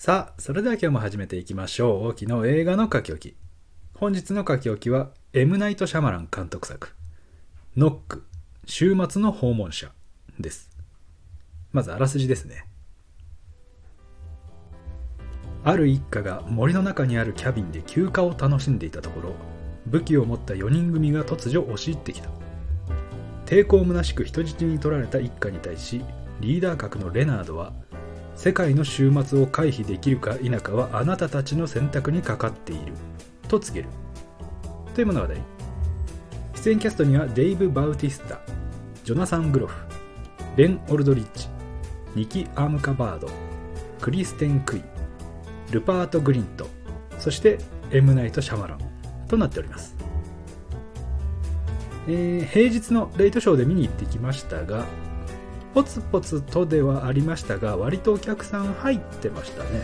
さあ、それでは今日も始めていきましょう。大きの映画の書き置き。本日の書き置きは、エムナイト・シャマラン監督作、ノック、週末の訪問者です。まずあらすじですね。ある一家が森の中にあるキャビンで休暇を楽しんでいたところ、武器を持った4人組が突如押し入ってきた。抵抗むなしく人質に取られた一家に対し、リーダー格のレナードは、世界の終末を回避できるか否かはあなたたちの選択にかかっている。と告げる。という物語。出演キャストにはデイブ・バウティスタ、ジョナサン・グロフ、ベン・オルドリッチ、ニキ・アームカバード、クリステン・クイ、ルパート・グリント、そしてエムナイト・シャマランとなっております。えー平日のレイトショーで見に行ってきましたが、ポツポツとではありましたが、割とお客さん入ってましたね。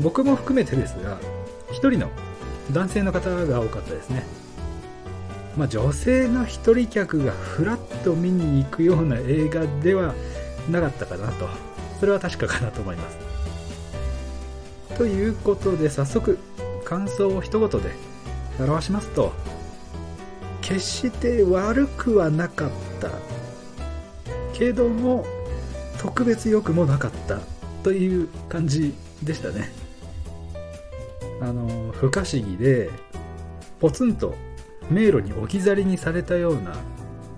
僕も含めてですが、一人の男性の方が多かったですね。まあ、女性の一人客がフラッと見に行くような映画ではなかったかなと。それは確かかなと思います。ということで、早速、感想を一言で表しますと、決して悪くはなかったけども特別良くもなかったという感じでしたね。あの不可思議でポツンと迷路に置き去りにされたような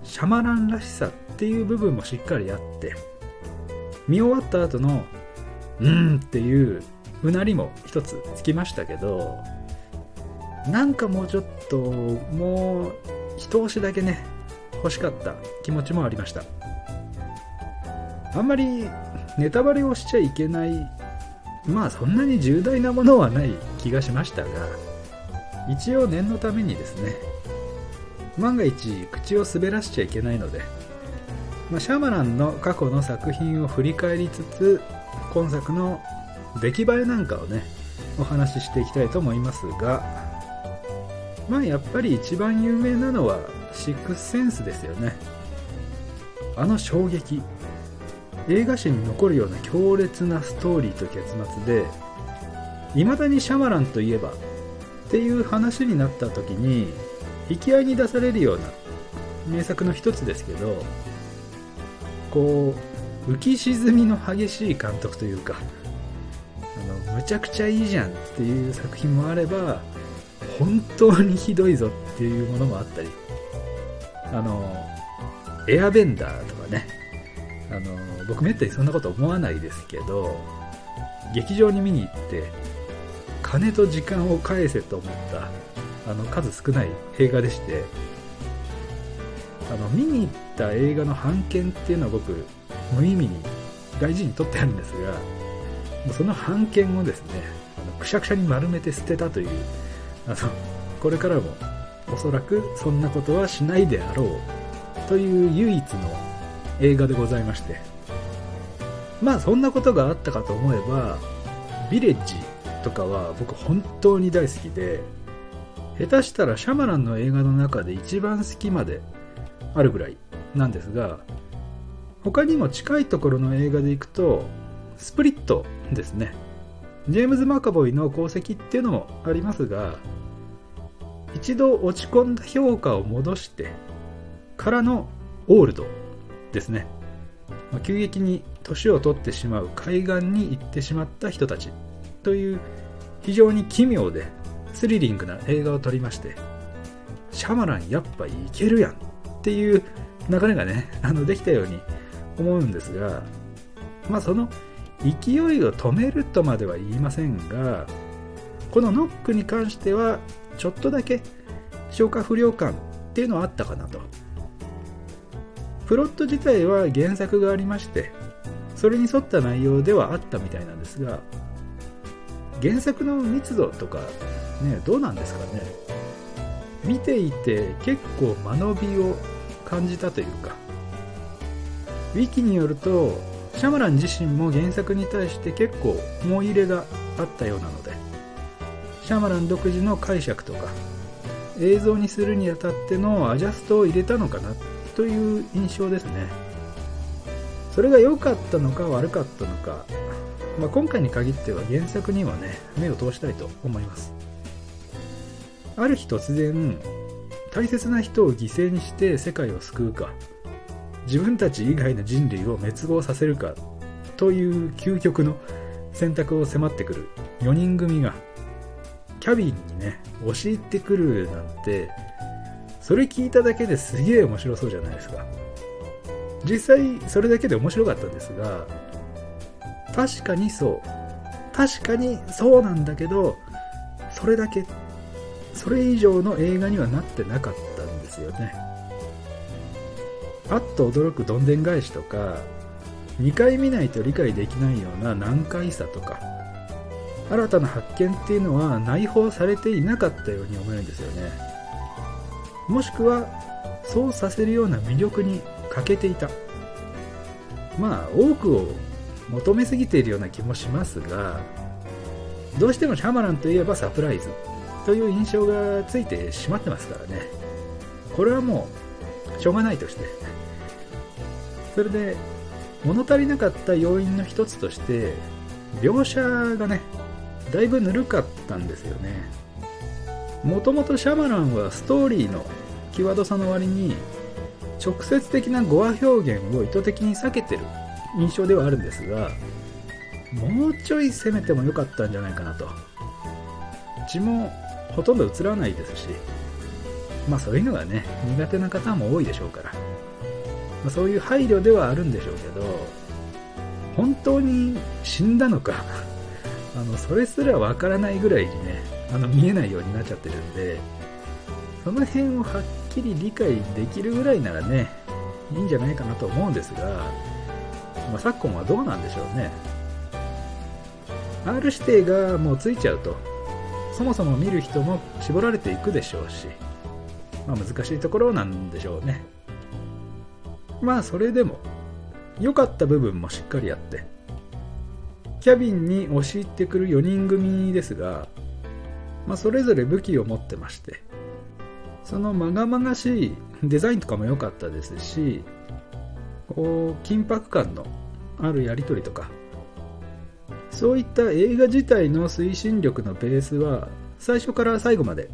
シャマランらしさっていう部分もしっかりあって見終わった後のうんっていううなりも一つつきましたけどなんかもうちょっともう一押しだけね欲しかった気持ちもありました。あんまりネタバレをしちゃいけないまあそんなに重大なものはない気がしましたが一応念のためにですね万が一口を滑らしちゃいけないので、まあ、シャーマランの過去の作品を振り返りつつ今作の出来栄えなんかをねお話ししていきたいと思いますがまあやっぱり一番有名なのはシックスセンスですよね。あの衝撃。映画史に残るような強烈なストーリーと結末でいまだにシャマランといえばっていう話になった時に引き合いに出されるような名作の一つですけどこう浮き沈みの激しい監督というかあのむちゃくちゃいいじゃんっていう作品もあれば本当にひどいぞっていうものもあったりあのエアベンダーとかねあの僕めったにそんなこと思わないですけど劇場に見に行って金と時間を返せと思ったあの数少ない映画でしてあの見に行った映画の版権っていうのは僕無意味に大事に取ってあるんですがもうその版権をですねあのくしゃくしゃに丸めて捨てたというあのこれからもおそらくそんなことはしないであろうという唯一の映画でございまして。まあそんなことがあったかと思えばビレッジとかは僕本当に大好きで下手したらシャマランの映画の中で一番好きまであるぐらいなんですが他にも近いところの映画でいくとスプリットですね。ジェームズ・マカボイの功績っていうのもありますが一度落ち込んだ評価を戻してからのオールド。ですね。ま急激に年を取ってしまう海岸に行ってしまった人たちという非常に奇妙でスリリングな映画を撮りましてシャマランやっぱいけるやんっていう流れがねあのできたように思うんですがまあその勢いを止めるとまでは言いませんがこのノックに関してはちょっとだけ消化不良感っていうのはあったかなと。プロット自体は原作がありましてそれに沿った内容ではあったみたいなんですが原作の密度とかねどうなんですかね。見ていて結構間延びを感じたというかウィキによるとシャマラン自身も原作に対して結構思い入れがあったようなのでシャマラン独自の解釈とか映像にするにあたってのアジャストを入れたのかなという印象ですね。それが良かったのか悪かったのか。まあ、今回に限っては原作にはね目を通したいと思います。ある日突然大切な人を犠牲にして世界を救うか自分たち以外の人類を滅亡させるかという究極の選択を迫ってくる4人組がキャビンにね押し入ってくるなんてそれ聞いただけですげえ面白そうじゃないですか。実際それだけで面白かったんですが確かにそう。確かにそうなんだけどそれだけそれ以上の映画にはなってなかったんですよね。あっと驚くどんでん返しとか2回見ないと理解できないような難解さとか新たな発見っていうのは内包されていなかったように思えるんですよね。もしくはそうさせるような魅力に欠けていた。まあ多くを求めすぎているような気もしますがどうしてもシャマランといえばサプライズという印象がついてしまってますからね。これはもうしょうがないとして。それで物足りなかった要因の一つとして描写がねだいぶぬるかったんですよね。もともとシャマランはストーリーの際どさの割に直接的な語話表現を意図的に避けてる印象ではあるんですがもうちょい攻めてもよかったんじゃないかなと。血もほとんど映らないですしまあそういうのがね苦手な方も多いでしょうから、まあ、そういう配慮ではあるんでしょうけど本当に死んだのかあのそれすらわからないぐらいにねあの見えないようになっちゃってるんでその辺をはっきり理解できるぐらいならねいいんじゃないかなと思うんですが、まあ、昨今はどうなんでしょうね。R 指定がもうついちゃうとそもそも見る人も絞られていくでしょうし、まあ、難しいところなんでしょうね。まあそれでも良かった部分もしっかりあってキャビンに押し入ってくる4人組ですが、まあ、それぞれ武器を持ってましてそのまがまがしいデザインとかも良かったですしこう緊迫感のあるやり取りとかそういった映画自体の推進力のベースは最初から最後まで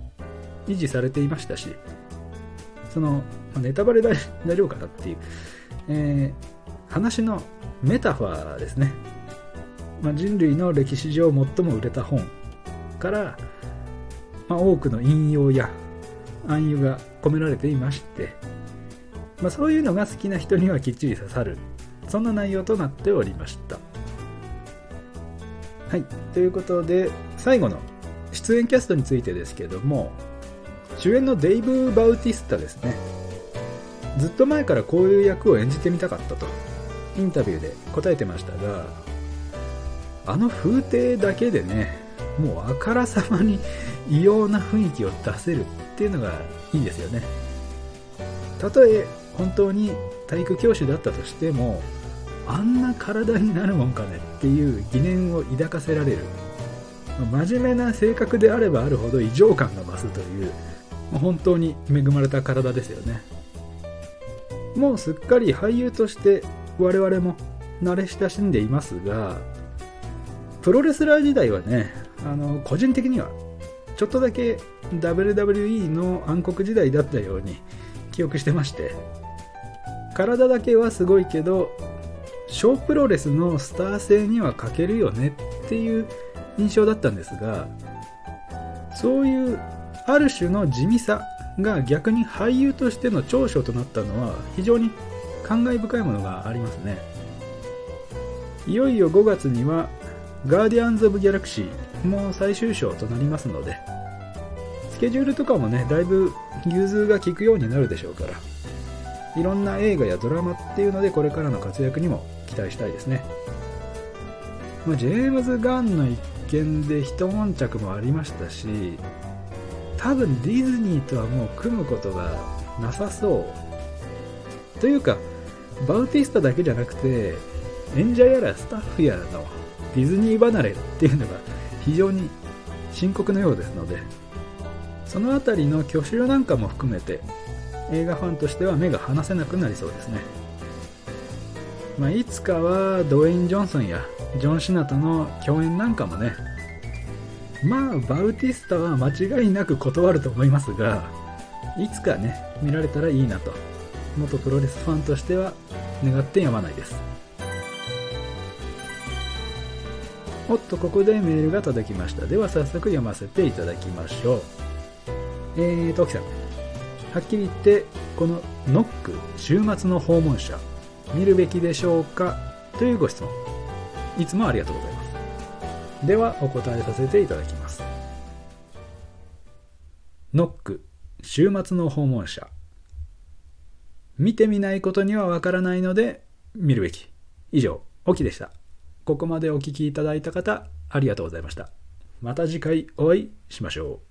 維持されていましたしそのネタバレ大丈夫かなっていう、えー、話のメタファーですね。まあ、人類の歴史上最も売れた本から、まあ、多くの引用や暗喩が込められていまして、まあ、そういうのが好きな人にはきっちり刺さるそんな内容となっておりました。はい。ということで最後の出演キャストについてですけども主演のデイブ・バウティスタですね。ずっと前からこういう役を演じてみたかったとインタビューで答えてましたがあの風景だけでねもうあからさまに異様な雰囲気を出せる。っていうのがいいんですよね。たとえ本当に体育教師だったとしてもあんな体になるもんかねっていう疑念を抱かせられる。真面目な性格であればあるほど異常感が増すという本当に恵まれた体ですよね。もうすっかり俳優として我々も慣れ親しんでいますがプロレスラー時代はね、あの、個人的には、ちょっとだけ WWE の暗黒時代だったように記憶してまして、体だけはすごいけど、小プロレスのスター性には欠けるよねっていう印象だったんですが、そういうある種の地味さが逆に俳優としての長所となったのは非常に感慨深いものがありますね。いよいよ5月にはガーディアンズ・オブ・ギャラクシーも最終章となりますので、スケジュールとかもね、だいぶ融通が利くようになるでしょうから、いろんな映画やドラマっていうので、これからの活躍にも期待したいですね。まあ、ジェームズ・ガンの一件で一悶着もありましたし、多分ディズニーとはもう組むことがなさそう。というか、バウティスタだけじゃなくて、演者やらスタッフやらのディズニー離れっていうのが非常に深刻のようですのでその辺りの挙手なんかも含めて映画ファンとしては目が離せなくなりそうですね。まあ、いつかはドウェイン・ジョンソンやジョン・シナとの共演なんかもねまあバウティスタは間違いなく断ると思いますがいつかね見られたらいいなと元プロレスファンとしては願ってやまないです。おっとここでメールが届きました。では早速読ませていただきましょう。えーと、さん。はっきり言ってこのノック週末の訪問者見るべきでしょうかというご質問。いつもありがとうございます。ではお答えさせていただきます。ノック週末の訪問者。見てみないことにはわからないので見るべき。以上オキでした。ここまでお聴きいただいた方ありがとうございました。また次回お会いしましょう。